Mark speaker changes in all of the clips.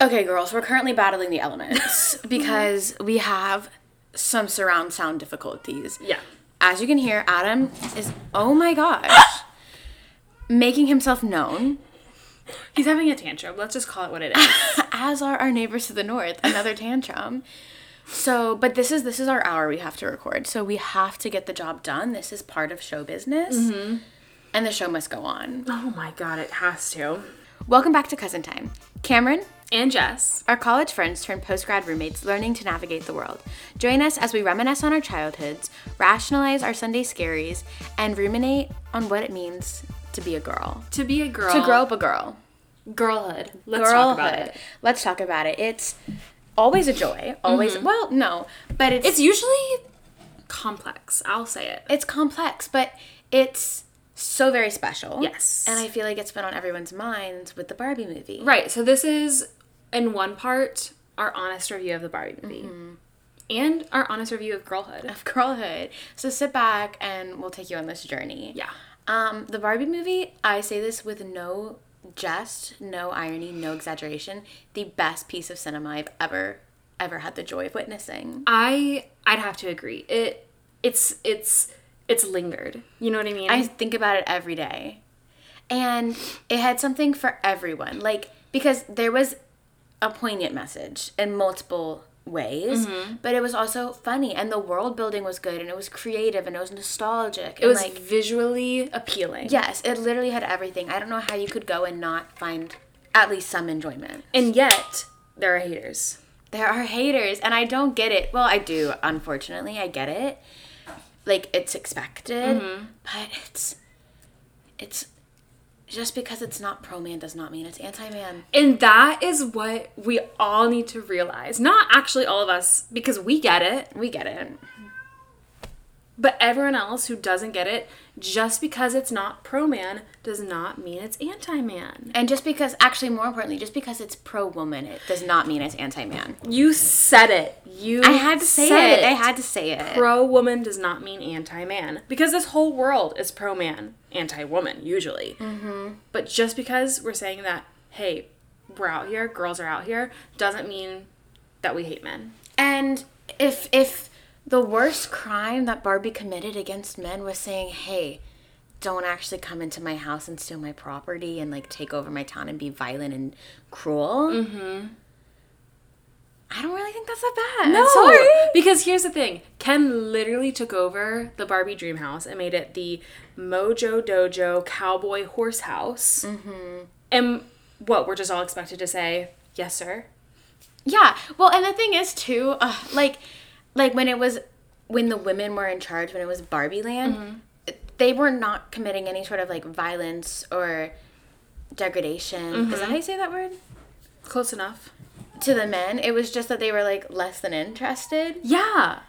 Speaker 1: Okay, girls, we're currently battling the elements mm-hmm. because we have some surround sound difficulties.
Speaker 2: Yeah.
Speaker 1: As you can hear, Adam is, oh my gosh, making himself known,
Speaker 2: He's having a tantrum. Let's just call it what it is.
Speaker 1: as are our neighbors to the north, another tantrum. So, but this is this is our hour we have to record. So we have to get the job done. This is part of show business. Mm-hmm. And the show must go on.
Speaker 2: oh my god, it has to.
Speaker 1: Welcome back to Cousin Time. Cameron,
Speaker 2: And Jess.
Speaker 1: Our college friends turned post grad roommates learning to navigate the world. Join us as we reminisce on our childhoods, rationalize our Sunday scaries, and ruminate on what it means to be a girl.
Speaker 2: To be a girl.
Speaker 1: To grow up a girl.
Speaker 2: Girlhood. Let's talk about it.
Speaker 1: Let's talk about it. It's always a joy. Always, mm-hmm. well, no, but it's,
Speaker 2: It's usually complex. I'll say it.
Speaker 1: it's complex, but it's so very special.
Speaker 2: Yes.
Speaker 1: And I feel like it's been on everyone's minds with the Barbie movie.
Speaker 2: Right. So this is, in one part, our honest review of the Barbie movie. And our honest review of girlhood.
Speaker 1: Of girlhood. So sit back and we'll take you on this journey.
Speaker 2: Yeah.
Speaker 1: Um, the Barbie movie, I say this with no jest, no irony, no exaggeration, the best piece of cinema I've ever ever had the joy of witnessing.
Speaker 2: I I'd have to agree. It it's it's it's lingered. You know what I mean?
Speaker 1: I think about it every day. And it had something for everyone. Like because there was a poignant message in multiple ways, mm-hmm. but it was also funny and the world building was good and it was creative and it was nostalgic.
Speaker 2: it was
Speaker 1: like
Speaker 2: visually appealing.
Speaker 1: Yes, it literally had everything. I don't know how you could go and not find at least some enjoyment.
Speaker 2: And yet there are haters.
Speaker 1: There are haters, and I don't get it. Well, I do, unfortunately. I get it. Like it's expected, mm-hmm. but it's it's just because it's not pro man does not mean it's anti man.
Speaker 2: And that is what we all need to realize. Not actually all of us, because we get it,
Speaker 1: We get it.
Speaker 2: but everyone else who doesn't get it, just because it's not pro man does not mean it's anti man.
Speaker 1: And just because, actually, more importantly, just because it's pro woman, it does not mean it's anti man.
Speaker 2: You said it. You
Speaker 1: I had to say
Speaker 2: said
Speaker 1: it. I had to say it.
Speaker 2: pro woman does not mean anti man because this whole world is pro man, anti woman usually. Mm-hmm. But just because we're saying that, hey, we're out here, girls are out here, doesn't mean that we hate men.
Speaker 1: And if if the worst crime that Barbie committed against men was saying, "Hey, don't actually come into my house and steal my property and like take over my town and be violent and cruel," mm-hmm. I don't really think that's that bad. Sorry.
Speaker 2: because here's the thing: Ken literally took over the Barbie dream house and made it the Mojo Dojo Cowboy Horse House. Mm-hmm. And what we're just all expected to say, yes, sir.
Speaker 1: Yeah. Well, and the thing is too, uh, like, like when it was when the women were in charge, when it was Barbie Land, mm-hmm. they were not committing any sort of like violence or degradation. Is that mm-hmm. how you say that word?
Speaker 2: Close enough.
Speaker 1: To the men, it was just that they were like less than interested.
Speaker 2: Yeah.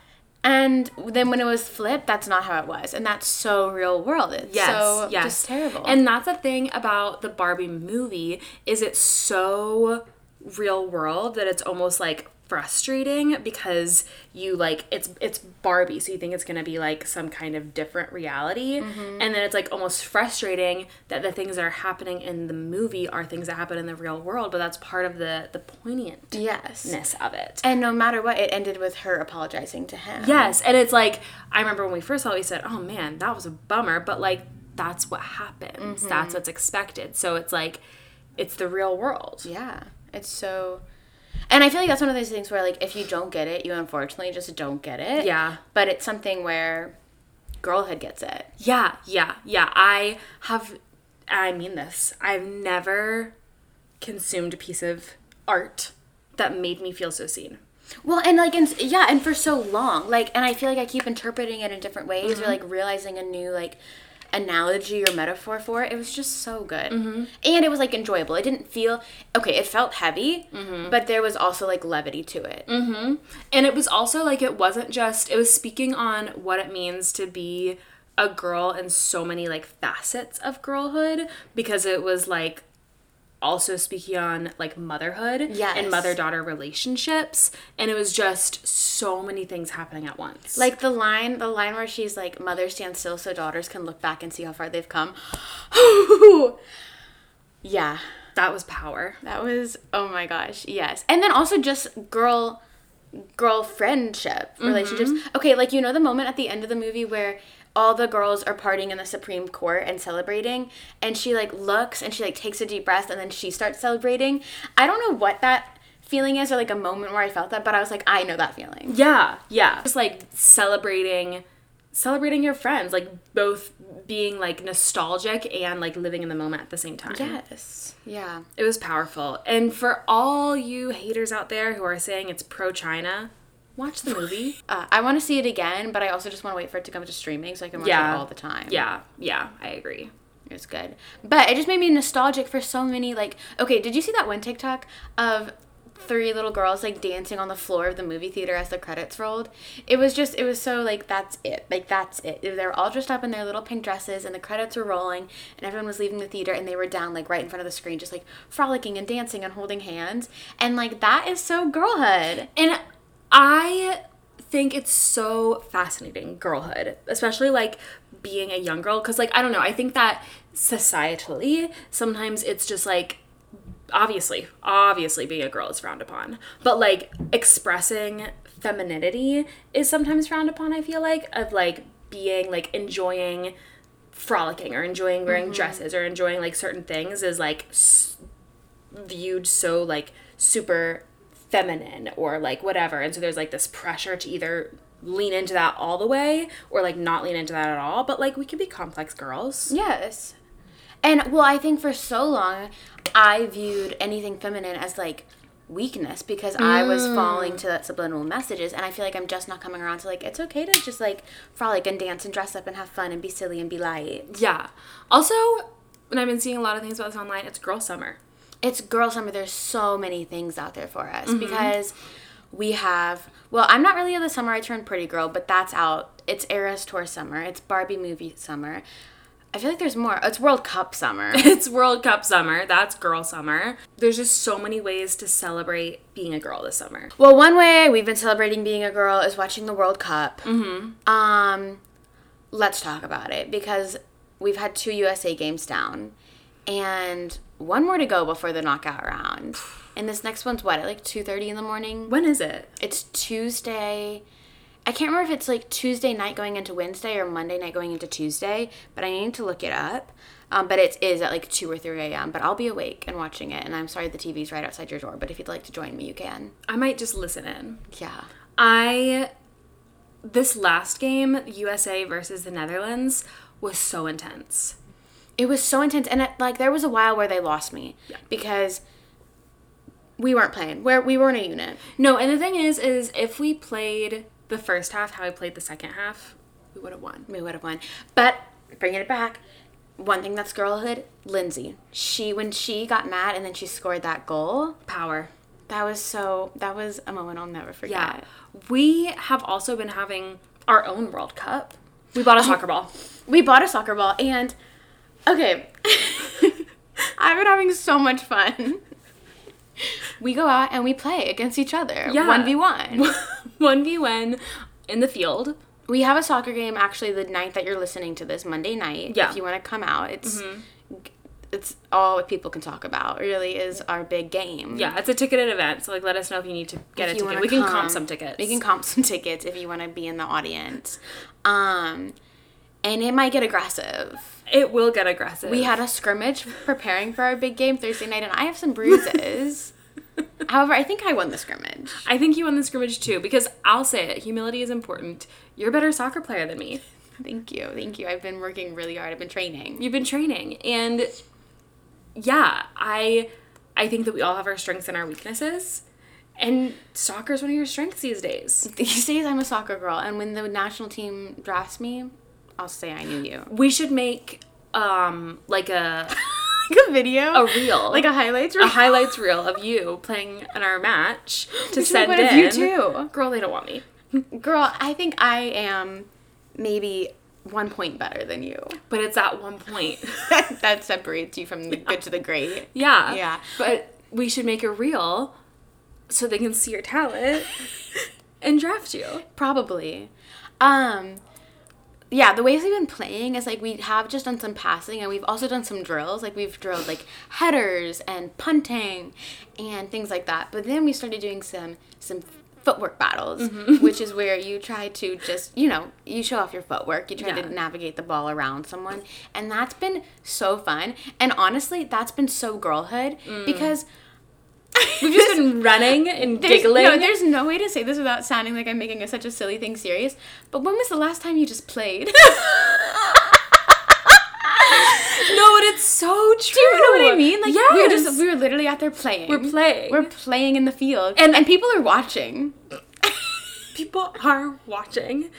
Speaker 1: And then when it was flipped, that's not how it was, and that's so real world. It's
Speaker 2: Yes,
Speaker 1: so
Speaker 2: yes.
Speaker 1: just terrible.
Speaker 2: And that's the thing about the Barbie movie is it's so real world that it's almost like frustrating because you like it's it's Barbie so you think it's to be like some kind of different reality
Speaker 1: Mm-hmm.
Speaker 2: and then it's like almost frustrating that the things that are happening in the movie are things that happen in the real world but that's part of the the poignantness
Speaker 1: yes.
Speaker 2: of it.
Speaker 1: And no matter what, it ended with her apologizing to him.
Speaker 2: Yes, and it's like I remember when we first saw it, we said, "Oh man, that was a bummer," but like that's what happens.
Speaker 1: Mm-hmm.
Speaker 2: That's what's expected. So it's like it's the real world.
Speaker 1: Yeah. It's so. And I feel like that's one of those things where, like, if you don't get it, you unfortunately just don't get it.
Speaker 2: Yeah.
Speaker 1: But it's something where girlhood gets it.
Speaker 2: Yeah, yeah, yeah. I have I mean this. I've never consumed a piece of art that made me feel so seen.
Speaker 1: Well, and like, and yeah, and for so long, like, and I feel like I keep interpreting it in different ways or mm-hmm. like realizing a new like analogy or metaphor for it. It was just so good, mm-hmm. and it was like enjoyable. It didn't feel okay. It felt heavy, mm-hmm. but there was also like levity to it. Mm-hmm.
Speaker 2: And it was also like it wasn't just it was speaking on what it means to be a girl in so many like facets of girlhood because it was like also speaking on like motherhood
Speaker 1: Yes.
Speaker 2: and mother-daughter relationships and it was just so many things happening at once.
Speaker 1: Like the line, the line where she's like, "Mother stand still so daughters can look back and see how far they've come." yeah,
Speaker 2: That was power.
Speaker 1: That was oh my gosh, yes. And then also just girl girl friendship mm-hmm. relationships. Okay, like you know the moment at the end of the movie where all the girls are partying in the Supreme Court and celebrating and she like looks and she like takes a deep breath and then she starts celebrating. I don't know what that feeling is or like a moment where I felt that, but I was like, I know that feeling.
Speaker 2: Yeah, yeah. Just like celebrating celebrating your friends, like both being like nostalgic and like living in the moment at the same time.
Speaker 1: Yes. Yeah.
Speaker 2: It was powerful. And for all you haters out there who are saying it's pro China, watch the movie.
Speaker 1: Uh, I want to see it again, but I also just want to wait for it to come to streaming so I can watch
Speaker 2: Yeah.
Speaker 1: it all the time.
Speaker 2: yeah, yeah, I agree.
Speaker 1: It was good. But it just made me nostalgic for so many like okay, did you see that one TikTok of three little girls like dancing on the floor of the movie theater as the credits rolled? It was just it was so like that's it. Like that's it. They were all dressed up in their little pink dresses and the credits were rolling and everyone was leaving the theater and they were down like right in front of the screen just like frolicking and dancing and holding hands. And like that is so girlhood.
Speaker 2: And I think it's so fascinating, girlhood, especially like being a young girl. Cause, like, I don't know, I think that societally, sometimes it's just like, obviously, obviously being a girl is frowned upon, but like expressing femininity is sometimes frowned upon, I feel like, of like being like enjoying frolicking or enjoying wearing mm-hmm. dresses or enjoying like certain things is like s- viewed so like super feminine or like whatever. And so there's like this pressure to either lean into that all the way or like not lean into that at all. But like we can be complex girls.
Speaker 1: Yes. And well, I think for so long I viewed anything feminine as like weakness because I was mm. falling to that subliminal messages. And I feel like I'm just not coming around to like it's okay to just like frolic and dance and dress up and have fun and be silly and be light.
Speaker 2: yeah. Also and i've been seeing a lot of things about this online it's girl summer
Speaker 1: It's girl summer. There's so many things out there for us because we have well, I'm not really in the summer I turned pretty girl, but that's out. It's Eras Tour summer. It's Barbie movie summer. I feel like there's more. It's World Cup summer.
Speaker 2: it's world cup summer that's girl summer there's just so many ways to celebrate being a girl this summer
Speaker 1: Well, one way we've been celebrating being a girl is watching the World Cup. Mm-hmm. Um, let's talk about it because we've had two USA games down, and one more to go before the knockout round. And this next one's what at like two thirty in the morning.
Speaker 2: when is it
Speaker 1: It's Tuesday. I can't remember if it's like Tuesday night going into Wednesday or Monday night going into Tuesday, but I need to look it up. Um, but it is at like 2 or 3 a.m. But I'll be awake and watching it. And I'm sorry the TV's right outside your door, but if you'd like to join me, you can.
Speaker 2: i might just listen in
Speaker 1: Yeah.
Speaker 2: I this last game, USA versus the Netherlands, was so intense.
Speaker 1: It was so intense, and it, like there was a while where they lost me because we weren't playing. Where we weren't a unit.
Speaker 2: No, and the thing is, is if we played the first half how we played the second half, we would have won.
Speaker 1: We would have won. But bringing it back, one thing that's girlhood. Lindsey, she when she got mad and then she scored that goal.
Speaker 2: Power.
Speaker 1: That was so. That was a moment I'll never forget.
Speaker 2: Yeah. We have also been having our own World Cup. We bought a oh. soccer ball.
Speaker 1: We bought a soccer ball and okay. I've been having so much fun. We go out and we play against each other.
Speaker 2: Yeah.
Speaker 1: 1v1.
Speaker 2: 1v1 in the field.
Speaker 1: We have a soccer game actually the night that you're listening to this Monday night.
Speaker 2: Yeah.
Speaker 1: If you want to come out, it's it's all what people can talk about. Really is our big game.
Speaker 2: Yeah, it's a ticketed event, so like let us know if you need to get
Speaker 1: If
Speaker 2: a ticket. We can
Speaker 1: come,
Speaker 2: comp some tickets.
Speaker 1: We can comp some tickets if you want to be in the audience. Um, and it might get aggressive.
Speaker 2: It will get aggressive.
Speaker 1: We had a scrimmage preparing for our big game Thursday night, and I have some bruises. However, I think I won the scrimmage.
Speaker 2: I think you won the scrimmage too because I'll say it, humility is important. You're a better soccer player than me.
Speaker 1: Thank you, thank you. I've been working really hard. I've been training.
Speaker 2: You've been training and yeah, I I think that we all have our strengths and our weaknesses. And soccer is one of your strengths these days.
Speaker 1: These days, I'm a soccer girl, and when the national team drafts me, I'll say I knew you.
Speaker 2: We should make um like a
Speaker 1: Like a video,
Speaker 2: a reel.
Speaker 1: like a highlights
Speaker 2: a
Speaker 1: reel.
Speaker 2: highlights reel of you playing in our match to
Speaker 1: We
Speaker 2: send in.
Speaker 1: you too.
Speaker 2: Girl, they don't want me.
Speaker 1: Girl, I think I am maybe one point better than you.
Speaker 2: But it's at one point.
Speaker 1: that separates you from the good to the great.
Speaker 2: Yeah.
Speaker 1: Yeah.
Speaker 2: But we should make a reel so they can see your talent and draft you.
Speaker 1: Probably. Um yeah, the ways we've been playing is like we have just done some passing and we've also done some drills. Like we've drilled like headers and punting and things like that. But then we started doing some some footwork battles,
Speaker 2: Mm-hmm.
Speaker 1: which is where you try to just, you know, you show off your footwork. You try
Speaker 2: Yeah.
Speaker 1: to navigate the ball around someone. And that's been so fun. And honestly, that's been so girlhood because
Speaker 2: Mm. We've just been running and
Speaker 1: there's,
Speaker 2: giggling.
Speaker 1: No, there's no way to say this without sounding like I'm making a, such a silly thing serious. But when was the last time you just played?
Speaker 2: no, but it's so true.
Speaker 1: Do you know what I mean? Like
Speaker 2: yes.
Speaker 1: we were just we were literally out there playing.
Speaker 2: We're playing.
Speaker 1: We're playing in the field,
Speaker 2: And-
Speaker 1: and and people are watching.
Speaker 2: people are watching.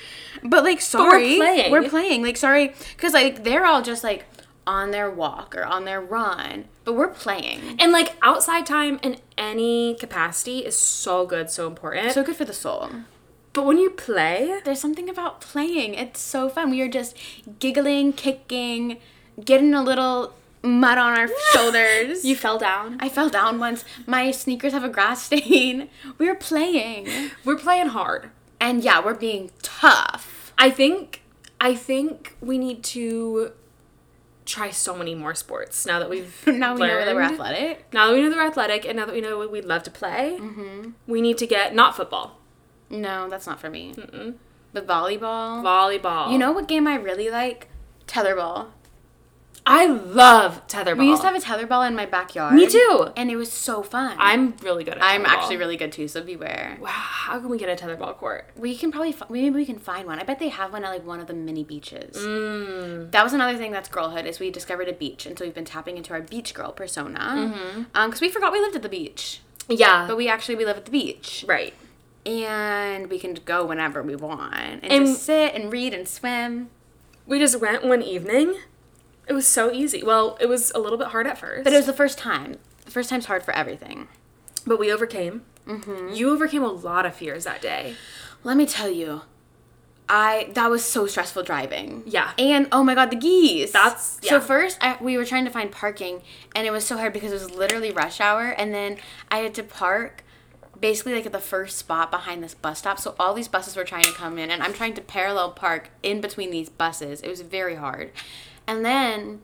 Speaker 1: But like, sorry, we're
Speaker 2: playing.
Speaker 1: We're playing. Like, sorry, because like they're all just like on their walk or on their run, but we're playing.
Speaker 2: And like outside time in any capacity is so good, so important.
Speaker 1: So good for the soul.
Speaker 2: but when you play,
Speaker 1: There's something about playing. It's so fun. We are just giggling, kicking, getting a little mud on our shoulders.
Speaker 2: you fell down.
Speaker 1: I fell down once. My sneakers have a grass stain. We were playing.
Speaker 2: We're playing hard.
Speaker 1: And yeah, we're being tough.
Speaker 2: I think I think we need to try so many more sports now that we've
Speaker 1: Now we know that we're athletic.
Speaker 2: Now that we know that we're athletic, and now that we know what we'd love to play, mm-hmm. we need to get not football,
Speaker 1: No, that's not for me. But volleyball.
Speaker 2: volleyball.
Speaker 1: You know what game I really like? Tetherball.
Speaker 2: I love tetherball.
Speaker 1: We used to have a tetherball in my backyard.
Speaker 2: Me too.
Speaker 1: And it was so fun.
Speaker 2: I'm really good at. It.
Speaker 1: I'm
Speaker 2: tetherball.
Speaker 1: actually really good too, so beware.
Speaker 2: Wow, how can we get a tetherball court?
Speaker 1: We can probably fi- maybe we can find one. I bet they have one at like one of the mini beaches. That was another thing that's girlhood is we discovered a beach, and so we've been tapping into our beach girl persona. Um, because we forgot we lived at the beach,
Speaker 2: Yeah,
Speaker 1: but we actually we live at the beach,
Speaker 2: right.
Speaker 1: and we can go whenever we want and,
Speaker 2: And-
Speaker 1: just sit and read and swim.
Speaker 2: We just went one evening. It was so easy. Well, it was a little bit hard at first,
Speaker 1: But it was the first time. The first time's hard for everything.
Speaker 2: but we overcame. Mm-hmm. You overcame a lot of fears that day.
Speaker 1: Let me tell you, I that was so stressful driving.
Speaker 2: Yeah.
Speaker 1: And oh my god, the geese.
Speaker 2: That's-
Speaker 1: so first I, we were trying to find parking, and it was so hard because it was literally rush hour, and then I had to park. Basically, like at the first spot behind this bus stop. So, all these buses were trying to come in, and I'm trying to parallel park in between these buses. It was very hard. And then,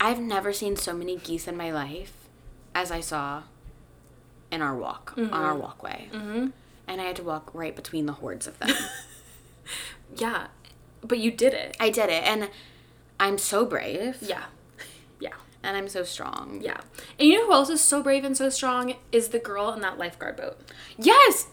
Speaker 1: I've never seen so many geese in my life as I saw in our walk, on our walkway. Mm-hmm. And I had to walk right between the hordes of them.
Speaker 2: Yeah, but you did it.
Speaker 1: I did it, and I'm so brave.
Speaker 2: Yeah, yeah,
Speaker 1: And I'm so strong.
Speaker 2: yeah. And you know who else is so brave and so strong? Is the girl in that lifeguard boat.
Speaker 1: Yes!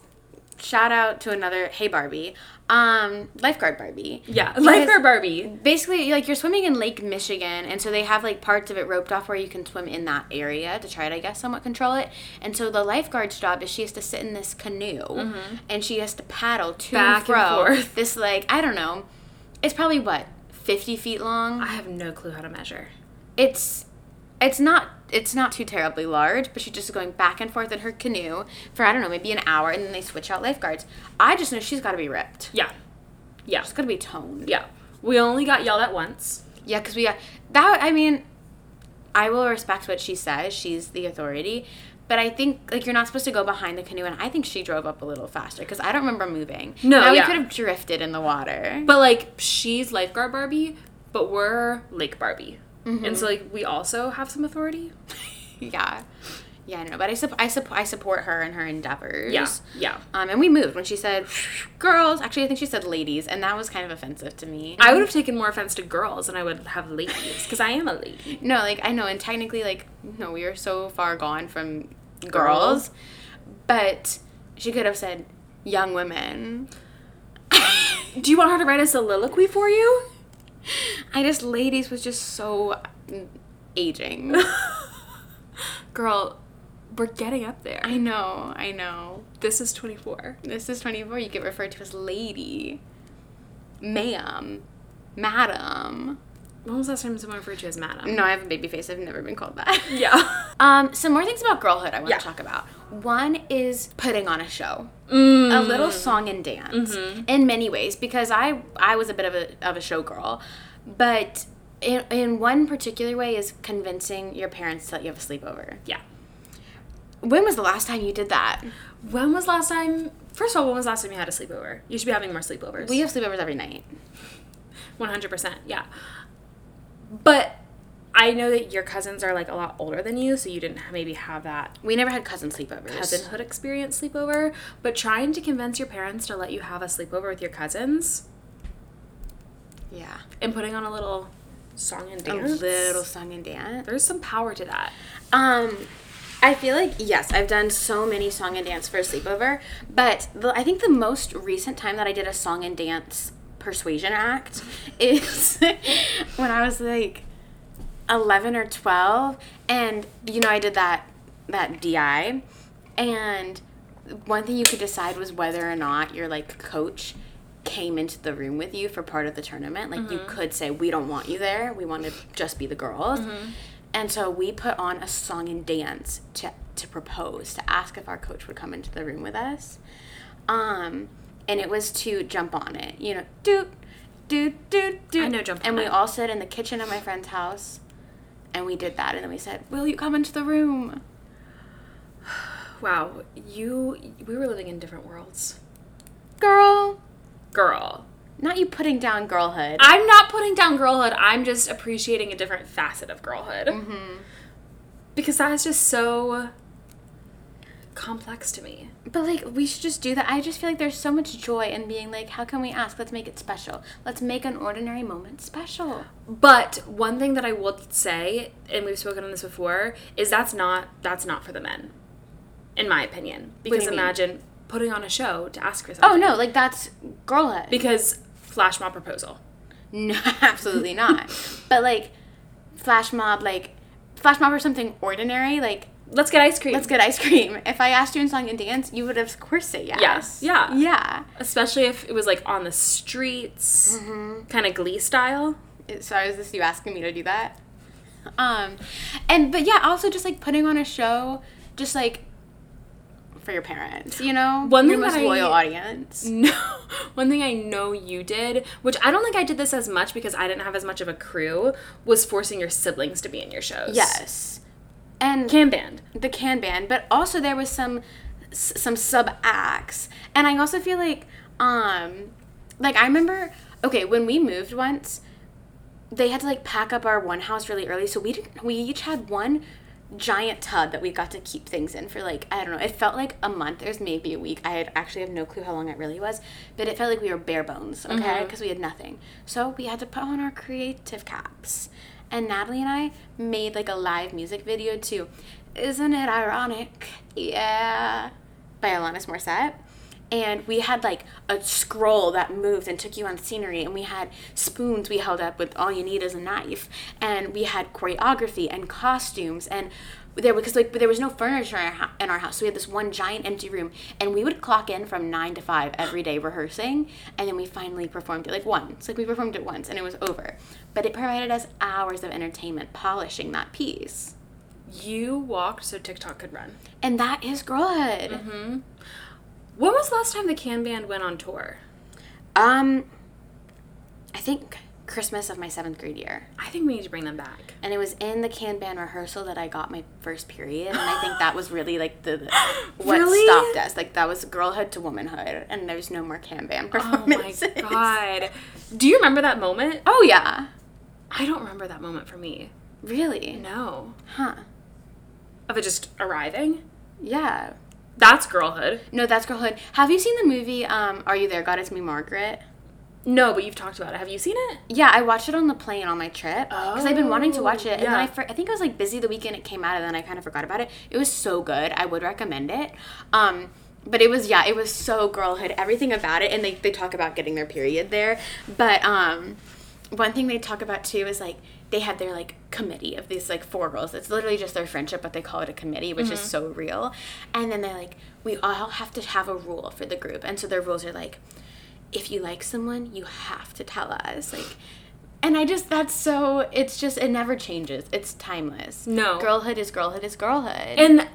Speaker 1: Shout out to another, hey Barbie, um, lifeguard Barbie.
Speaker 2: Yeah, lifeguard Barbie.
Speaker 1: Basically, like you're swimming in Lake Michigan, and so they have like parts of it roped off where you can swim in that area to try to, I guess, somewhat control it. And so the lifeguard's job is she has to sit in this canoe, and she has to paddle to
Speaker 2: Mm-hmm. Back
Speaker 1: and
Speaker 2: and
Speaker 1: fro.
Speaker 2: forth.
Speaker 1: This like I don't know, it's probably what fifty feet long.
Speaker 2: I have no clue how to measure.
Speaker 1: it's it's not it's not too terribly large, but she's just going back and forth in her canoe for I don't know, maybe an hour, and then they switch out lifeguards. I just know she's got to be ripped.
Speaker 2: Yeah, yeah,
Speaker 1: She's got to be toned.
Speaker 2: yeah. We only got yelled at once.
Speaker 1: Yeah, because we got that. I mean, I will respect what she says. She's the authority. But I think like you're not supposed to go behind the canoe, and I think she drove up a little faster because I don't remember moving.
Speaker 2: No,
Speaker 1: now
Speaker 2: yeah.
Speaker 1: we could have drifted in the water.
Speaker 2: But like she's lifeguard Barbie, but we're Lake Barbie. And so like we also have some authority.
Speaker 1: yeah, yeah, I know. But I sup- I, sup- I support her and her endeavors.
Speaker 2: Yeah, yeah.
Speaker 1: Um, and we moved when she said, "Girls." Actually, I think she said "ladies," and that was kind of offensive to me.
Speaker 2: I would have taken more offense to girls than I would have ladies because I am a lady.
Speaker 1: no, like I know, and technically, like no, we are so far gone from girls,
Speaker 2: Girls.
Speaker 1: but she could have said young women.
Speaker 2: Do you want her to write a soliloquy for you?
Speaker 1: I just ladies was just so aging.
Speaker 2: Girl, we're getting up there.
Speaker 1: I know, I know.
Speaker 2: This is 24.
Speaker 1: This is 24. You get referred to as lady, ma'am, madam.
Speaker 2: When was the last time someone referred to you as madam?
Speaker 1: No, I have a baby face. I've never been called that.
Speaker 2: Yeah.
Speaker 1: Um, some more things about girlhood I want
Speaker 2: Yeah.
Speaker 1: to talk about. One is putting on a show,
Speaker 2: Mm.
Speaker 1: a little song and dance, in many ways. Because I I was a bit of a of a showgirl, but in in one particular way is convincing your parents to let you have a sleepover.
Speaker 2: Yeah.
Speaker 1: When was the last time you did that?
Speaker 2: When was last time? First of all, when was the last time you had a sleepover? You should be having more sleepovers.
Speaker 1: We have sleepovers every night.
Speaker 2: 100%. Yeah. But I know that your cousins are like a lot older than you, so you didn't maybe have that
Speaker 1: We never had cousin sleepovers.
Speaker 2: cousinhood experience sleepover. But trying to convince your parents to let you have a sleepover with your cousins
Speaker 1: Yeah.
Speaker 2: and putting on a little song and dance.
Speaker 1: A little song and dance.
Speaker 2: There's some power to that.
Speaker 1: Um, I feel like yes, I've done so many song and dance for a sleepover, but the, I think the most recent time that I did a song and dance persuasion act is when I was like eleven or twelve, and you know I did that that DI, and one thing you could decide was whether or not your like coach came into the room with you for part of the tournament. Like you could say, "We don't want you there. We want to just be the girls." And so we put on a song and dance to to propose, to ask if our coach would come into the room with us. Um, and it was to jump on it, you know, doot, doot, doot, doot.
Speaker 2: I know Jump
Speaker 1: And we
Speaker 2: It.
Speaker 1: all stood in the kitchen of my friend's house, and we did that. And then we said, "Will you come into the room?"
Speaker 2: Wow, you we were living in different worlds.
Speaker 1: Girl,
Speaker 2: Girl.
Speaker 1: not you putting down girlhood.
Speaker 2: I'm not putting down girlhood. I'm just appreciating a different facet of girlhood.
Speaker 1: Mm-hmm.
Speaker 2: Because that is just so complex to me.
Speaker 1: But like we should just do that. I just feel like there's so much joy in being like, how can we ask? Let's make it special. Let's make an ordinary moment special.
Speaker 2: But one thing that I will say, and we've spoken on this before, is that's not that's not for the men, in my opinion. Because
Speaker 1: you mean?
Speaker 2: imagine putting on a show to ask for something.
Speaker 1: Oh no, like that's girlhood.
Speaker 2: Because flash mob proposal.
Speaker 1: No, absolutely not. but like flash mob, like flash mob or something ordinary, like
Speaker 2: Let's get ice cream.
Speaker 1: let's get ice cream. If I asked you in song and dance, you would of course say yes.
Speaker 2: Yes. Yeah.
Speaker 1: Yeah.
Speaker 2: Especially if it was like on the streets,
Speaker 1: Mm-hmm.
Speaker 2: kind of glee style.
Speaker 1: Sorry, is this you asking me to do that? Um, and but yeah, also just like putting on a show, just like for your parents, you know,
Speaker 2: One
Speaker 1: your
Speaker 2: thing
Speaker 1: most
Speaker 2: that I-
Speaker 1: loyal audience.
Speaker 2: No, one thing I know you did, which I don't think I did this as much because I didn't have as much of a crew, was forcing your siblings to be in your shows.
Speaker 1: Yes, and
Speaker 2: Can band.
Speaker 1: the can band, but also there was some some sub acts, and I also feel like um like I remember okay when we moved once, they had to like pack up our one house really early, so we didn't we each had one giant tub that we got to keep things in for like I don't know it felt like a month or maybe a week I had actually have no clue how long it really was but it felt like we were bare bones okay because we had nothing. So we had to put on our creative caps and Natalie and I made like a live music video to Isn't It Ironic? Yeah. By Alanis Morissette. And we had like a scroll that moved and took you on scenery and we had spoons we held up with all you need is a knife and we had choreography and costumes and there because like there was no furniture in our, in our house so we had this one giant empty room and we would clock in from 9 to 5 every day rehearsing and then we finally performed it like once like we performed it once and it was over but it provided us hours of entertainment polishing that piece
Speaker 2: You walked so TikTok could run.
Speaker 1: and that is girlhood
Speaker 2: Mm-hmm. When was the last time the Can Band went on tour?
Speaker 1: um i think christmas of my seventh grade year
Speaker 2: I think we need to bring them back.
Speaker 1: and it was in the can band rehearsal that I got my first period, and I think that was really like the, the what
Speaker 2: Really?
Speaker 1: stopped us. Like that was girlhood to womanhood, and there's no more can band
Speaker 2: Oh my god. Do you remember that moment?
Speaker 1: Oh yeah,
Speaker 2: I don't remember that moment for me.
Speaker 1: really?
Speaker 2: No.
Speaker 1: Huh?
Speaker 2: Of it just arriving?
Speaker 1: Yeah.
Speaker 2: That's girlhood.
Speaker 1: No, that's girlhood. Have you seen the movie um, Are You There, God? It's Me, Margaret?
Speaker 2: No, but you've talked about it. Have you seen it?
Speaker 1: Yeah, I watched it on the plane on my trip because I've been wanting to watch it, and then
Speaker 2: yeah.
Speaker 1: I, for, I think I was like busy the weekend it came out, and then I kind of forgot about it. It was so good. I would recommend it. Um, but it was yeah, it was so girlhood, everything about it, and they they talk about getting their period there. But um, one thing they talk about too is like they had their like committee of these like four girls. It's literally just their friendship, but they call it a committee, which is so real. And then they're like, we all have to have a rule for the group, and so their rules are like if you like someone, you have to tell us. Like, and I just that's so it's just it never changes. It's timeless.
Speaker 2: No.
Speaker 1: girlhood is girlhood is girlhood.
Speaker 2: And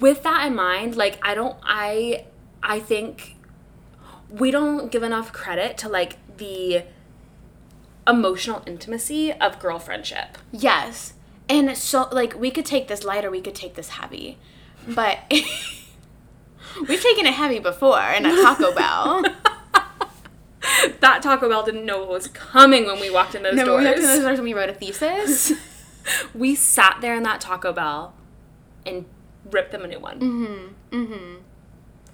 Speaker 2: with that in mind, like I don't I I think we don't give enough credit to like the emotional intimacy of girl friendship.
Speaker 1: yes, and so like we could take this light or we could take this heavy, but we've taken it heavy before in a Taco Bell.
Speaker 2: that Taco Bell didn't know what was coming when we walked in those
Speaker 1: No,
Speaker 2: doors.
Speaker 1: we went to those doors when we wrote a thesis.
Speaker 2: we sat there in that Taco Bell and ripped them a new one. Mm-hmm. Mm-hmm.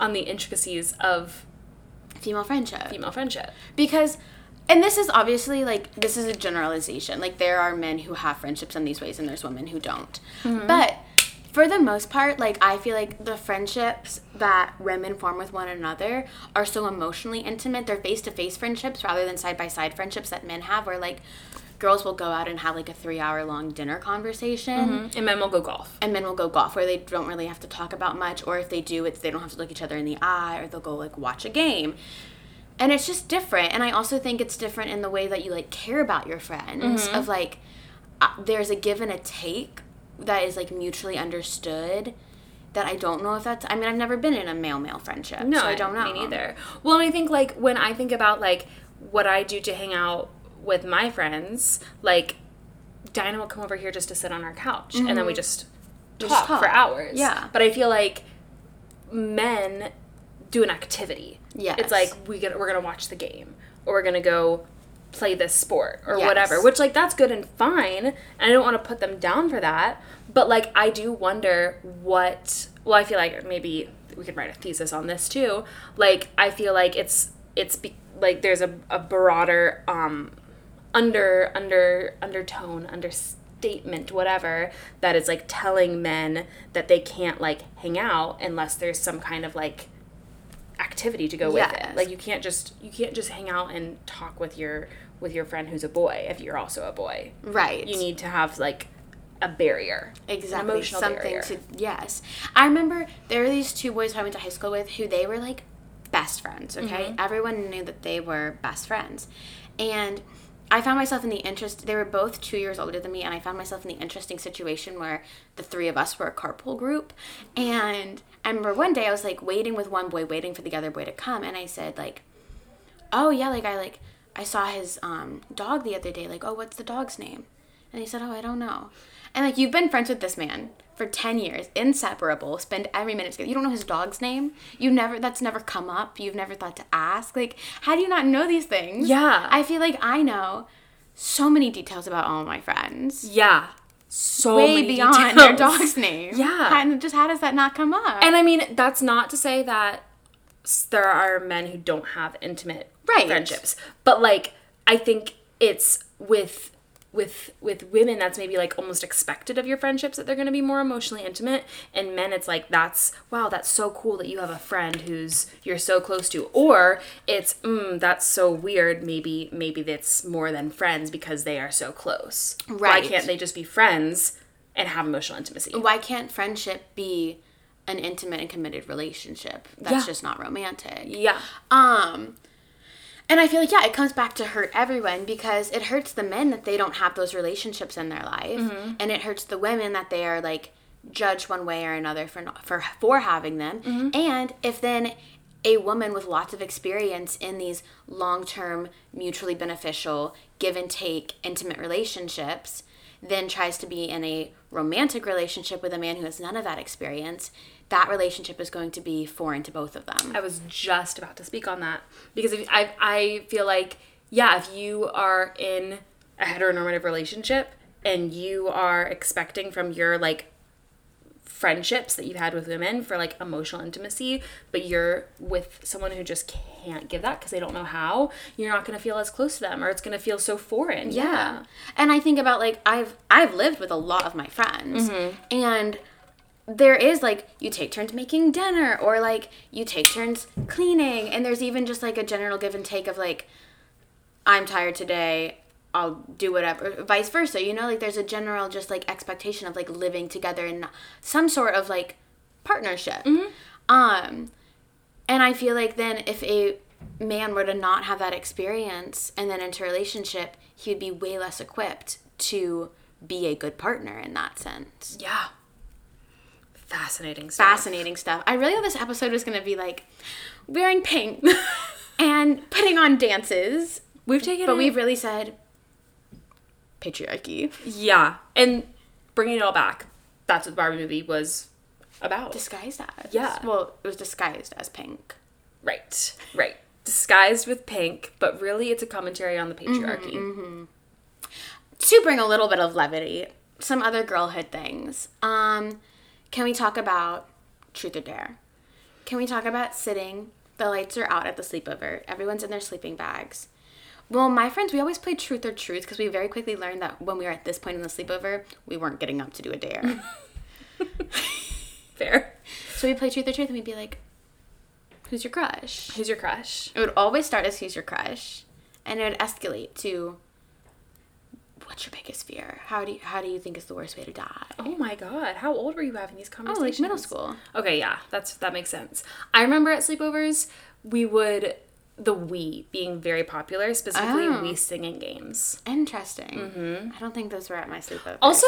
Speaker 2: On the intricacies of
Speaker 1: Female friendship.
Speaker 2: female friendship.
Speaker 1: because and this is obviously like this is a generalization like there are men who have friendships in these ways and there's women who don't but for the most part like i feel like the friendships that women form with one another are so emotionally intimate. They're face-to-face friendships rather than side-by-side friendships that men have where like girls will go out and have like a three hour long dinner conversation.
Speaker 2: And men will go golf.
Speaker 1: and men will go golf where they don't really have to talk about much or if they do it's they don't have to look each other in the eye or they'll go like watch a game. And it's just different. And i also think it's different in the way that you like care about your friends of like uh, there's a give and a take that is like mutually understood that i don't know if that's i mean i've never been in a male male friendship
Speaker 2: No,
Speaker 1: so i don't know
Speaker 2: Me neither. Well, and I think like when I think about like what I do to hang out with my friends, like Diana will come over here just to sit on our couch, and then we just talk,
Speaker 1: Mm-hmm. just
Speaker 2: for hours.
Speaker 1: Yeah.
Speaker 2: But I feel like men do an activity.
Speaker 1: Yeah.
Speaker 2: It's like we get we're gonna watch the game, or we're gonna go play this sport or
Speaker 1: Yes.
Speaker 2: whatever. Which like that's good and fine, and I don't want to put them down for that. But like I do wonder what. Well, I feel like maybe we could write a thesis on this too. Like I feel like it's it's be, like there's a, a broader um under under undertone understatement whatever that is like telling men that they can't like hang out unless there's some kind of like activity to go with it like you can't just you can't just hang out and talk with your with your friend who's a boy if you're also a boy.
Speaker 1: Right.
Speaker 2: You need to have like a barrier an
Speaker 1: exactly.
Speaker 2: emotional
Speaker 1: something
Speaker 2: barrier.
Speaker 1: to yes. I remember there were these two boys who i went to high school with who they were like best friends okay?
Speaker 2: Mm-hmm.
Speaker 1: everyone knew that they were best friends. And i found myself in the interest they were both two years older than me and i found myself in the interesting situation where the three of us were a carpool group. And i remember one day i was like waiting with one boy waiting for the other boy to come. And i said like oh yeah like i like i saw his um dog the other day like oh what's the dog's name? And he said oh i don't know. And like you've been friends with this man for 10 years inseparable spend every minute together. You don't know his dog's name? You never that's never come up? You've never thought to ask? Like how do you not know these things?
Speaker 2: Yeah.
Speaker 1: i feel like i know so many details about all my friends.
Speaker 2: Yeah. So
Speaker 1: way beyond their dog's name.
Speaker 2: Yeah.
Speaker 1: and just how does that not come up?
Speaker 2: And I mean, that's not to say that there are men who don't have intimate
Speaker 1: Right.
Speaker 2: friendships, but like I think it's with with with women that's maybe like almost expected of your friendships that they're going to be more emotionally intimate. And men it's like that's wow that's so cool that you have a friend who's you're so close to. Or it's mm, that's so weird maybe maybe that's more than friends because they are so close.
Speaker 1: Right.
Speaker 2: why can't they just be friends and have emotional intimacy?
Speaker 1: Why can't friendship be an intimate and committed relationship? That's
Speaker 2: Yeah.
Speaker 1: just not romantic.
Speaker 2: Yeah.
Speaker 1: Um and i feel like yeah it comes back to hurt everyone because it hurts the men that they don't have those relationships in their life
Speaker 2: Mm-hmm.
Speaker 1: and it hurts the women that they are like judged one way or another for not, for for having them
Speaker 2: Mm-hmm.
Speaker 1: and if then a woman with lots of experience in these long-term mutually beneficial give and take intimate relationships then tries to be in a romantic relationship with a man who has none of that experience that relationship is going to be foreign to both of them
Speaker 2: I was just about to speak on that because if, I I feel like yeah, if you are in a heteronormative relationship and you are expecting from your like friendships that you've had with women for like emotional intimacy, but you're with someone who just can't give that because they don't know how, you're not going to feel as close to them or it's going to feel so foreign.
Speaker 1: Yeah. And I think about like I've I've lived with a lot of my friends mm-hmm. and there is like you take turns making dinner or like you take turns cleaning and there's even just like a general give and take of like I'm tired today I'll do whatever vice versa you know like there's a general just like expectation of like living together in some sort of like partnership um and I feel like then if a man were to not have that experience and then enter a relationship, he would be way less equipped to be a good partner in that sense.
Speaker 2: Yeah. Fascinating stuff.
Speaker 1: Fascinating stuff. I really thought this episode was going to be like wearing pink and putting on dances,
Speaker 2: We've taken
Speaker 1: but
Speaker 2: it-
Speaker 1: we've really said patriarchy.
Speaker 2: Yeah. And bringing it all back, that's what the Barbie movie was about.
Speaker 1: Disguised as.
Speaker 2: Yeah.
Speaker 1: Well, it was disguised as pink.
Speaker 2: Right, right. disguised with pink, but really it's a commentary on the
Speaker 1: Mm-hmm,
Speaker 2: patriarchy.
Speaker 1: to bring a little bit of levity, some other girlhood things. Um, can we talk about truth or dare? Can we talk about sitting? The lights are out at the sleepover. Everyone's in their sleeping bags. Well, my friends, we always played truth or truth because we very quickly learned that when we were at this point in the sleepover, we weren't getting up to do a dare.
Speaker 2: Fair.
Speaker 1: so we play truth or truth, and we'd be like, "Who's your crush?"
Speaker 2: Who's your crush?
Speaker 1: It would always start as "Who's your crush," and it would escalate to, "What's your biggest fear? How do you, how do you think is the worst way to die?"
Speaker 2: Oh my god, how old were you having these conversations?
Speaker 1: Oh, like middle school.
Speaker 2: Okay, yeah, that's that makes sense. I remember at sleepovers we would the Wii being very popular, specifically
Speaker 1: Oh.
Speaker 2: Wii singing games.
Speaker 1: Interesting. Mm-hmm. I don't think those were at my sleepovers.
Speaker 2: Also,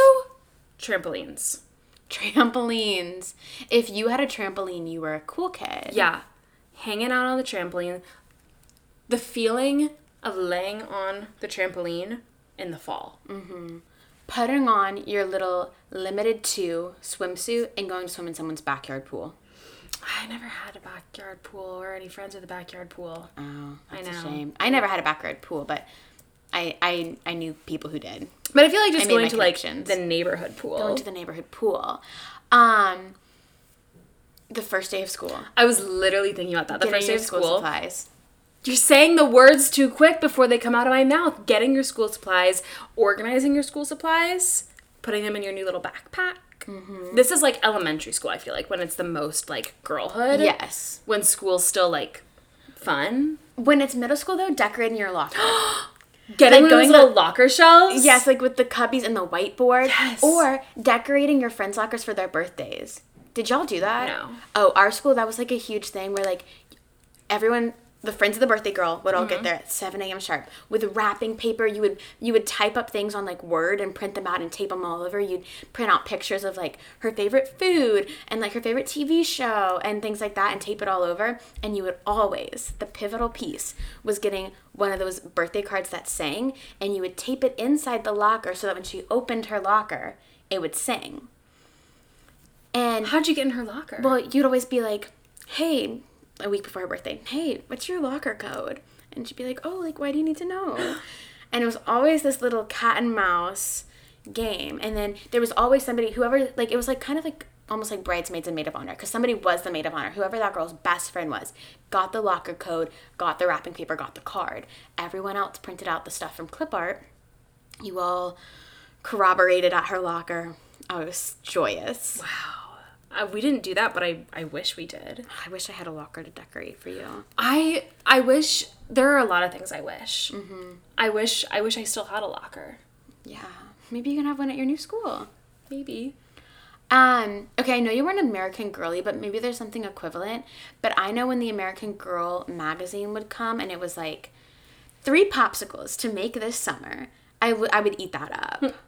Speaker 2: trampolines.
Speaker 1: trampolines. If you had a trampoline, you were a cool kid.
Speaker 2: Yeah, hanging out on the trampoline. The feeling of laying on the trampoline in the fall.
Speaker 1: Putting on your little Limited Too swimsuit and going to swim in someone's backyard pool.
Speaker 2: I never had a backyard pool or any friends with a backyard pool.
Speaker 1: Oh,
Speaker 2: I
Speaker 1: that's a
Speaker 2: know.
Speaker 1: shame. I never had a backyard pool, but I I, I knew people who did.
Speaker 2: But I feel like just going to like the neighborhood pool.
Speaker 1: Going to the neighborhood pool. Um, the first day of school.
Speaker 2: I was literally thinking about that the
Speaker 1: Getting
Speaker 2: first day of school.
Speaker 1: supplies.
Speaker 2: You're saying the words too quick before they come out of my mouth. Getting your school supplies, organizing your school supplies, putting them in your new little backpack.
Speaker 1: Mm-hmm.
Speaker 2: This is like elementary school, I feel like, when it's the most like girlhood.
Speaker 1: Yes.
Speaker 2: When school's still like fun.
Speaker 1: When it's middle school though, decorating your locker.
Speaker 2: Getting
Speaker 1: Like going
Speaker 2: little
Speaker 1: to-
Speaker 2: locker shelves.
Speaker 1: Yes, like with the cubbies and the whiteboard.
Speaker 2: Yes.
Speaker 1: Or decorating your friends' lockers for their birthdays. Did y'all do that?
Speaker 2: No.
Speaker 1: Oh, our school, that was like a huge thing where like everyone the friends of the birthday girl would all get mm-hmm. there at 7 a.m. sharp with wrapping paper. You would you would type up things on like Word and print them out and tape them all over. You'd print out pictures of like her favorite food and like her favorite TV show and things like that and tape it all over. And you would always the pivotal piece was getting one of those birthday cards that sang and you would tape it inside the locker so that when she opened her locker, it would sing. And
Speaker 2: How'd you get in her locker?
Speaker 1: well, you'd always be like, hey, a week before her birthday, hey, what's your locker code? And she'd be like, oh, like, why do you need to know? And it was always this little cat and mouse game. And then there was always somebody, whoever, like, it was like kind of like almost like bridesmaids and maid of honor, because somebody was the maid of honor. Whoever that girl's best friend was, got the locker code, got the wrapping paper, got the card. Everyone else printed out the stuff from clip art. You all corroborated at her locker. I was joyous.
Speaker 2: Uh, we didn't do that, but I, I wish we did.
Speaker 1: I wish I had a locker to decorate for you.
Speaker 2: I I wish there are a lot of things I wish. I wish I wish I still had a locker.
Speaker 1: Yeah. Maybe you can have one at your new school.
Speaker 2: Maybe.
Speaker 1: Um, okay, I know you weren't an American girly, but maybe there's something equivalent. But I know when the American Girl magazine would come and it was like three popsicles to make this summer, I I would eat that up.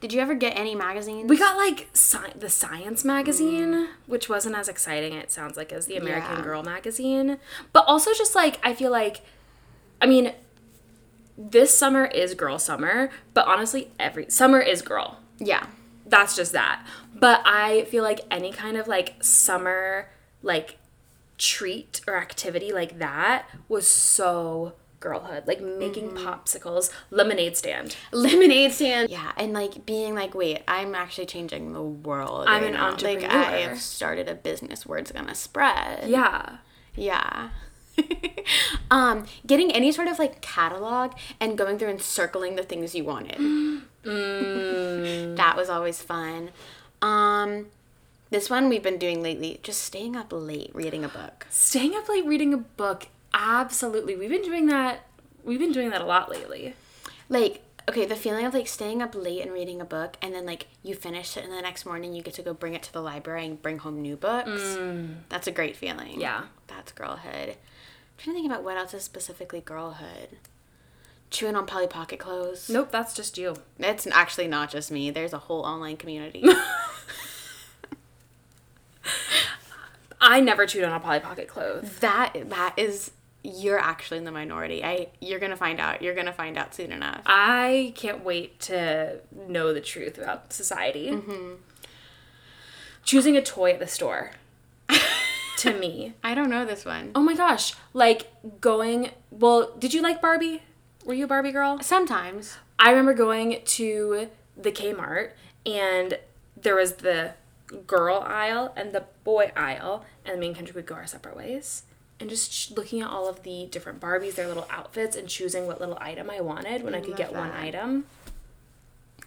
Speaker 1: Did you ever get any magazines?
Speaker 2: We got like sci- the Science magazine, mm. which wasn't as exciting, it sounds like, as the American
Speaker 1: Yeah.
Speaker 2: Girl magazine. But also, just like, I feel like, I mean, this summer is girl summer, but honestly, every summer is girl.
Speaker 1: yeah.
Speaker 2: That's just that. But I feel like any kind of like summer, like, treat or activity like that was so girlhood. Like making popsicles, lemonade stand.
Speaker 1: Lemonade stand. Yeah, and like being like, wait, I'm actually changing the world.
Speaker 2: I'm
Speaker 1: right
Speaker 2: an
Speaker 1: now. Like I have started a business word's gonna spread.
Speaker 2: Yeah.
Speaker 1: Yeah. um, getting any sort of like catalog and going through and circling the things you wanted. that was always fun. Um, this one we've been doing lately, just staying up late reading a book.
Speaker 2: Staying up late reading a book, absolutely. We've been doing that. We've been doing that a lot lately.
Speaker 1: Like, okay, the feeling of like staying up late and reading a book and then like you finish it and the next morning you get to go bring it to the library and bring home new books. Mm. That's a great feeling.
Speaker 2: Yeah.
Speaker 1: That's girlhood. I'm trying to think about what else is specifically girlhood. Chewing on Polly Pocket clothes.
Speaker 2: Nope, that's just you.
Speaker 1: It's actually not just me. There's a whole online community.
Speaker 2: I never chewed on a Polly Pocket clothes.
Speaker 1: that that is you're actually in the minority. I you're gonna find out. You're gonna find out soon enough.
Speaker 2: I can't wait to know the truth about society. Mm-hmm. Choosing a toy at the store. to me.
Speaker 1: I don't know this one.
Speaker 2: Oh my gosh. Like going, well, did you like Barbie? Were you a Barbie girl?
Speaker 1: Sometimes.
Speaker 2: I remember going to the Kmart and there was the girl aisle and the boy aisle, and me and Kendrick would go our separate ways. And just sh- looking at all of the different Barbies, their little outfits, and choosing what little item I wanted when I, could
Speaker 1: love
Speaker 2: get one item.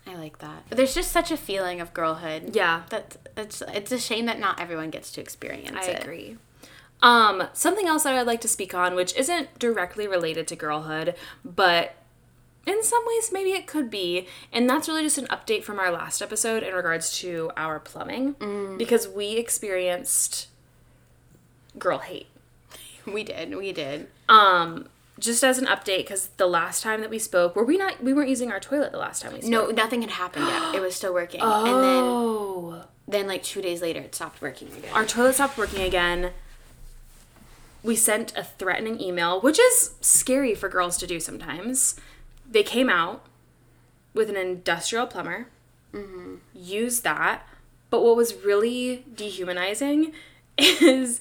Speaker 1: I like that. But there's just such a feeling of girlhood.
Speaker 2: Yeah.
Speaker 1: That it's it's a shame that not everyone gets to experience
Speaker 2: I
Speaker 1: it.
Speaker 2: agree. Um, something else that I'd like to speak on, which isn't directly related to girlhood, but in some ways maybe it could be, and that's really just an update from our last episode in regards to our plumbing, because we experienced girl hate.
Speaker 1: We did. We did.
Speaker 2: Um, just as an update, because the last time that we spoke, were we not? We weren't using our toilet the last time we spoke.
Speaker 1: No, nothing had happened yet. It was still working. And
Speaker 2: Oh.
Speaker 1: then then like 2 days later it stopped working again.
Speaker 2: our toilet stopped working again. We sent a threatening email, which is scary for girls to do sometimes. They came out with an industrial plumber, used that, but what was really dehumanizing is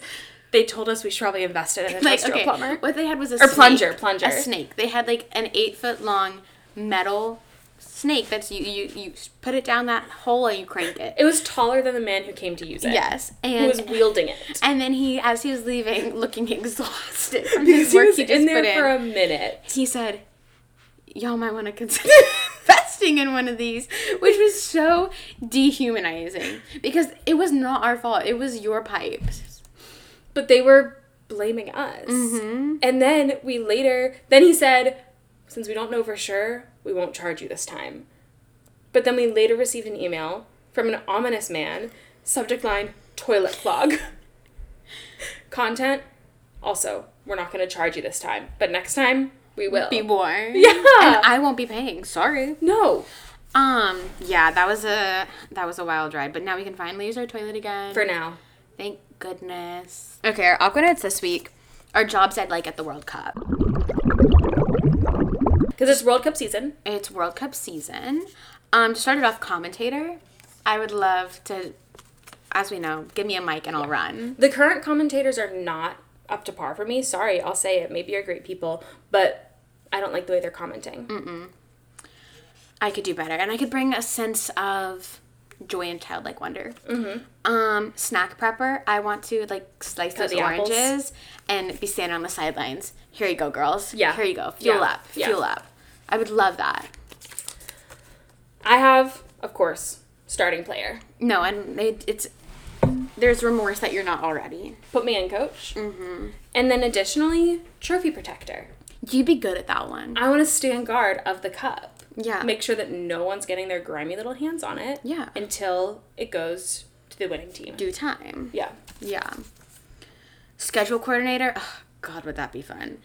Speaker 2: they told us we should probably invest in an
Speaker 1: like okay,
Speaker 2: plumber.
Speaker 1: what they had was a
Speaker 2: Or
Speaker 1: snake,
Speaker 2: plunger, plunger.
Speaker 1: a snake. They had like an eight foot long metal snake that's you you you put it down that hole and you crank it.
Speaker 2: It was taller than the man who came to use it.
Speaker 1: yes,
Speaker 2: Who
Speaker 1: and
Speaker 2: was wielding it.
Speaker 1: and then he, as he was leaving, looking exhausted from
Speaker 2: Because
Speaker 1: his
Speaker 2: he
Speaker 1: work
Speaker 2: was
Speaker 1: he just
Speaker 2: in there
Speaker 1: put
Speaker 2: for
Speaker 1: in,
Speaker 2: a minute.
Speaker 1: he said, "Y'all might want to consider investing in one of these," which was so dehumanizing because it was not our fault. It was your pipes.
Speaker 2: But they were blaming us. And then we later, then he said, since we don't know for sure, we won't charge you this time. But then we later received an email from an ominous man, subject line toilet clog. Content, also, we're not going to charge you this time, but next time we will.
Speaker 1: Be warned.
Speaker 2: Yeah.
Speaker 1: and I won't be paying. Sorry.
Speaker 2: no,
Speaker 1: Um. Yeah, that was a that was a wild ride, but now we can finally use our toilet again.
Speaker 2: for now.
Speaker 1: Thank goodness. Okay, our awkwardness this week are jobs I'd like at the World Cup.
Speaker 2: Because it's World Cup season.
Speaker 1: It's World Cup season. Um, to start it off, commentator. I would love to, as we know, give me a mic and I'll run.
Speaker 2: The current commentators are not up to par for me. Sorry, I'll say it. Maybe you're great people, but I don't like the way they're commenting.
Speaker 1: I could do better, and I could bring a sense of joy and childlike wonder. Mm-hmm. Um, snack prepper. I want to like slice those
Speaker 2: the apples.
Speaker 1: oranges and be standing on the sidelines. Here you go, girls.
Speaker 2: Yeah.
Speaker 1: Here you go. Fuel
Speaker 2: Yeah.
Speaker 1: up.
Speaker 2: Yeah.
Speaker 1: Fuel up. I would love that.
Speaker 2: I have, of course, starting player.
Speaker 1: No, and it, it's there's remorse that you're not already.
Speaker 2: Put me in coach. Mm-hmm. And then additionally, trophy protector.
Speaker 1: You'd be good at that one.
Speaker 2: I want to stand guard of the cup.
Speaker 1: Yeah.
Speaker 2: Make sure that no one's getting their grimy little hands on it.
Speaker 1: Yeah.
Speaker 2: Until it goes to the winning team.
Speaker 1: Due time.
Speaker 2: Yeah.
Speaker 1: Yeah. Schedule coordinator. Oh, God, would that be fun?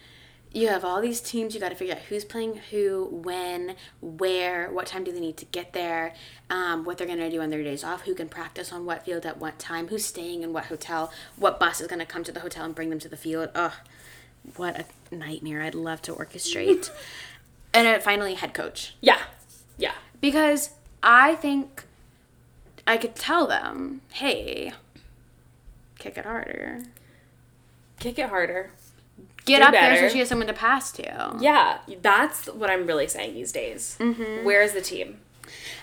Speaker 1: You have all these teams. You got to figure out who's playing who, when, where, what time do they need to get there, um, what they're going to do on their days off, who can practice on what field at what time, who's staying in what hotel, what bus is going to come to the hotel and bring them to the field. Ugh, what a nightmare. I'd love to orchestrate. and then finally, head coach.
Speaker 2: Yeah. Yeah.
Speaker 1: Because I think I could tell them, hey, kick it harder.
Speaker 2: Kick it harder.
Speaker 1: Get
Speaker 2: Do
Speaker 1: up there so she has someone to pass to.
Speaker 2: Yeah. That's what I'm really saying these days.
Speaker 1: Mm-hmm.
Speaker 2: Where's the team?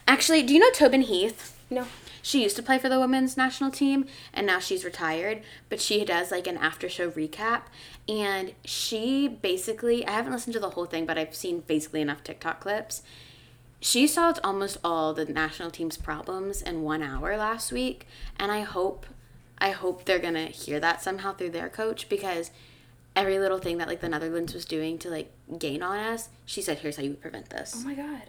Speaker 1: Actually, do you know Tobin Heath?
Speaker 2: No.
Speaker 1: She used to play for the women's national team and now she's retired, but she does like an after show recap. And she basically, I haven't listened to the whole thing, but I've seen basically enough TikTok clips. She solved almost all the national team's problems in one hour last week. And I hope, I hope they're going to hear that somehow through their coach because every little thing that like the Netherlands was doing to like gain on us, she said, here's how you prevent this.
Speaker 2: Oh my god.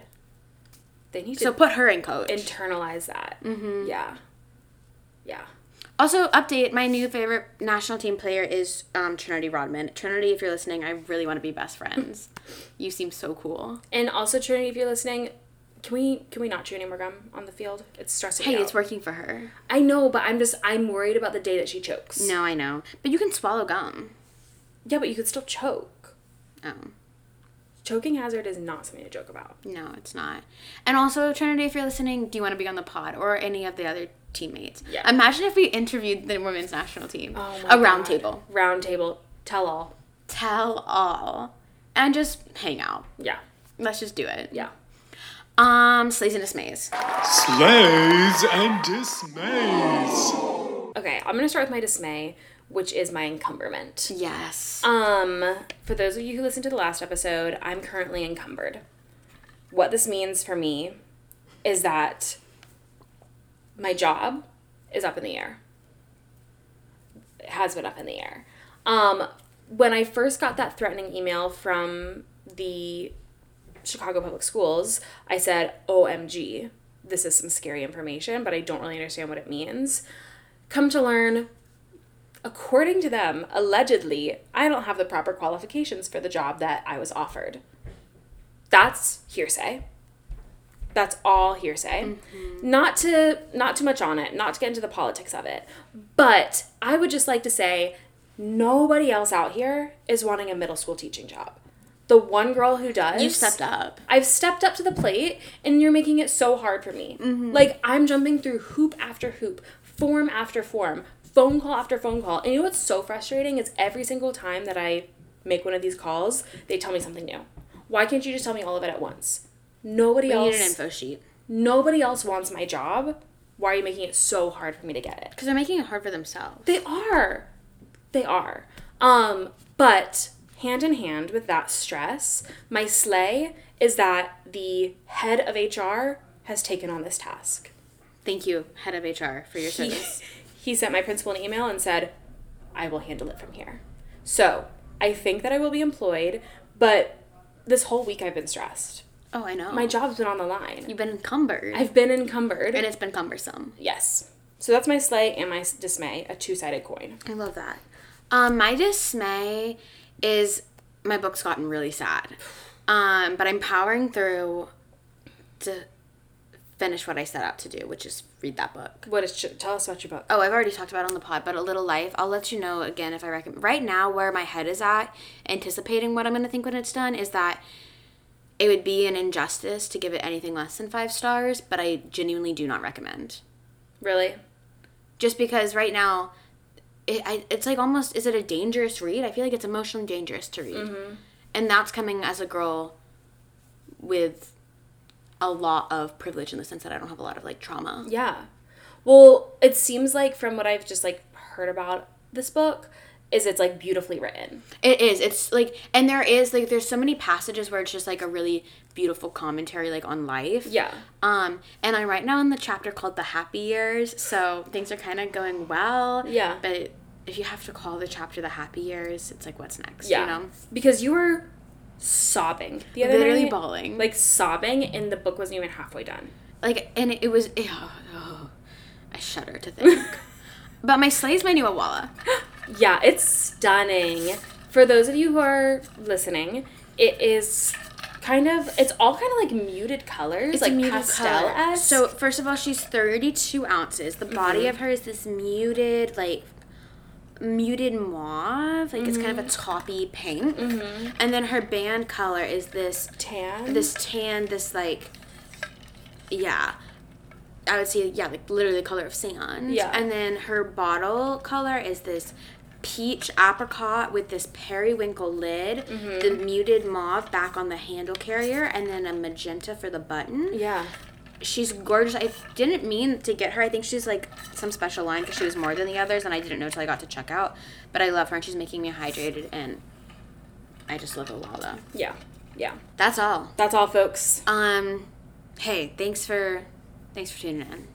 Speaker 2: They need to
Speaker 1: So
Speaker 2: to
Speaker 1: put her in coach.
Speaker 2: internalize that. Mm-hmm. Yeah. Yeah.
Speaker 1: Also, update my new favorite national team player is um, Trinity Rodman. Trinity, if you're listening, I really want to be best friends. you seem so cool.
Speaker 2: And also, Trinity, if you're listening, can we can we not chew any more gum on the field? It's stressing
Speaker 1: Hey,
Speaker 2: out.
Speaker 1: it's working for her.
Speaker 2: I know, but I'm just I'm worried about the day that she chokes.
Speaker 1: No, I know. But you can swallow gum.
Speaker 2: Yeah, but you could still choke.
Speaker 1: Oh,
Speaker 2: Choking hazard is not something to joke about.
Speaker 1: no, it's not. And also, Trinity, if you're listening, do you want to be on the pod or any of the other teammates.
Speaker 2: Yeah.
Speaker 1: Imagine if we interviewed the women's national team.
Speaker 2: Oh
Speaker 1: a round
Speaker 2: God.
Speaker 1: table.
Speaker 2: Round table. Tell all.
Speaker 1: Tell all. And just hang out.
Speaker 2: Yeah.
Speaker 1: Let's just do it.
Speaker 2: Yeah.
Speaker 1: Um, slays and dismays.
Speaker 3: Slays and dismays.
Speaker 2: Okay, I'm gonna start with my dismay, which is my encumberment.
Speaker 1: Yes.
Speaker 2: Um, for those of you who listened to the last episode, I'm currently encumbered. What this means for me is that my job is up in the air. It has been up in the air. Um, when I first got that threatening email from the Chicago Public Schools, I said, OMG, this is some scary information, but I don't really understand what it means. Come to learn, according to them, allegedly, I don't have the proper qualifications for the job that I was offered. That's hearsay. That's all hearsay. Mm-hmm. Not to not too much on it, not to get into the politics of it. But I would just like to say nobody else out here is wanting a middle school teaching job. The one girl who does
Speaker 1: you stepped up.
Speaker 2: I've stepped up to the plate and you're making it so hard for me. Mm-hmm. Like I'm jumping through hoop after hoop, form after form, phone call after phone call. And you know what's so frustrating is every single time that I make one of these calls, they tell me something new. Why can't you just tell me all of it at once? Nobody
Speaker 1: We
Speaker 2: else
Speaker 1: need an info sheet.
Speaker 2: nobody else wants my job. Why are you making it so hard for me to get it?
Speaker 1: Because they're making it hard for themselves.
Speaker 2: They are. They are. Um, but hand in hand with that stress, my slay is that the head of HR has taken on this task.
Speaker 1: Thank you, head of HR, for your
Speaker 2: He,
Speaker 1: service.
Speaker 2: he sent my principal an email and said, I will handle it from here. So I think that I will be employed, but this whole week I've been stressed.
Speaker 1: Oh, I know.
Speaker 2: My job's been on the line.
Speaker 1: You've been encumbered.
Speaker 2: I've been encumbered.
Speaker 1: and it's been cumbersome.
Speaker 2: yes. So that's my slay and my dismay, a two sided coin.
Speaker 1: I love that. Um, my dismay is my book's gotten really sad. Um, but I'm powering through to finish what I set out to do, which is read that book.
Speaker 2: What is, tell us about your book.
Speaker 1: Oh, I've already talked about it on the pod, but A Little Life. I'll let you know again if I recommend. Right now, where my head is at, anticipating what I'm going to think when it's done, is that it would be an injustice to give it anything less than five stars, but I genuinely do not recommend.
Speaker 2: Really?
Speaker 1: Just because right now, it, I, it's like almost, is it a dangerous read? I feel like it's emotionally dangerous to read. Mm-hmm. And that's coming as a girl with a lot of privilege in the sense that I don't have a lot of like trauma.
Speaker 2: Yeah. Well, it seems like from what I've just like heard about this book is it's like beautifully written.
Speaker 1: It is. It's like, and there is like, there's so many passages where it's just like a really beautiful commentary like on life.
Speaker 2: Yeah.
Speaker 1: Um, and I'm right now in the chapter called the happy years, so things are kind of going well.
Speaker 2: Yeah.
Speaker 1: But if you have to call the chapter the happy years, it's like what's next?
Speaker 2: Yeah.
Speaker 1: You know,
Speaker 2: Because you were sobbing the other
Speaker 1: literally
Speaker 2: night.
Speaker 1: bawling.
Speaker 2: Like sobbing and the book wasn't even halfway done.
Speaker 1: like, and it, was. Oh, oh, I shudder to think. but my slay's my new Owala.
Speaker 2: Yeah, it's stunning. For those of you who are listening, it is kind of it's all kind of like muted colors, like pastel
Speaker 1: color. So first of all, she's 32 ounces. The body
Speaker 2: Mm-hmm.
Speaker 1: of her is this muted, like muted mauve, like it's
Speaker 2: Mm-hmm.
Speaker 1: kind of a toppy pink. And then her band color is this
Speaker 2: tan.
Speaker 1: this tan, this like yeah. I would say yeah, like literally the color of sand.
Speaker 2: Yeah.
Speaker 1: And then her bottle color is this peach apricot with this periwinkle lid,
Speaker 2: Mm-hmm.
Speaker 1: the muted mauve back on the handle carrier, and then a magenta for the button.
Speaker 2: yeah.
Speaker 1: She's gorgeous. I didn't mean to get her. I think she's like some special line because she was more than the others, and I didn't know till I got to check out. But I love her, and she's making me hydrated, and I just love Owala.
Speaker 2: Yeah. Yeah.
Speaker 1: That's all.
Speaker 2: That's all folks.
Speaker 1: Um, hey, thanks for thanks for tuning in.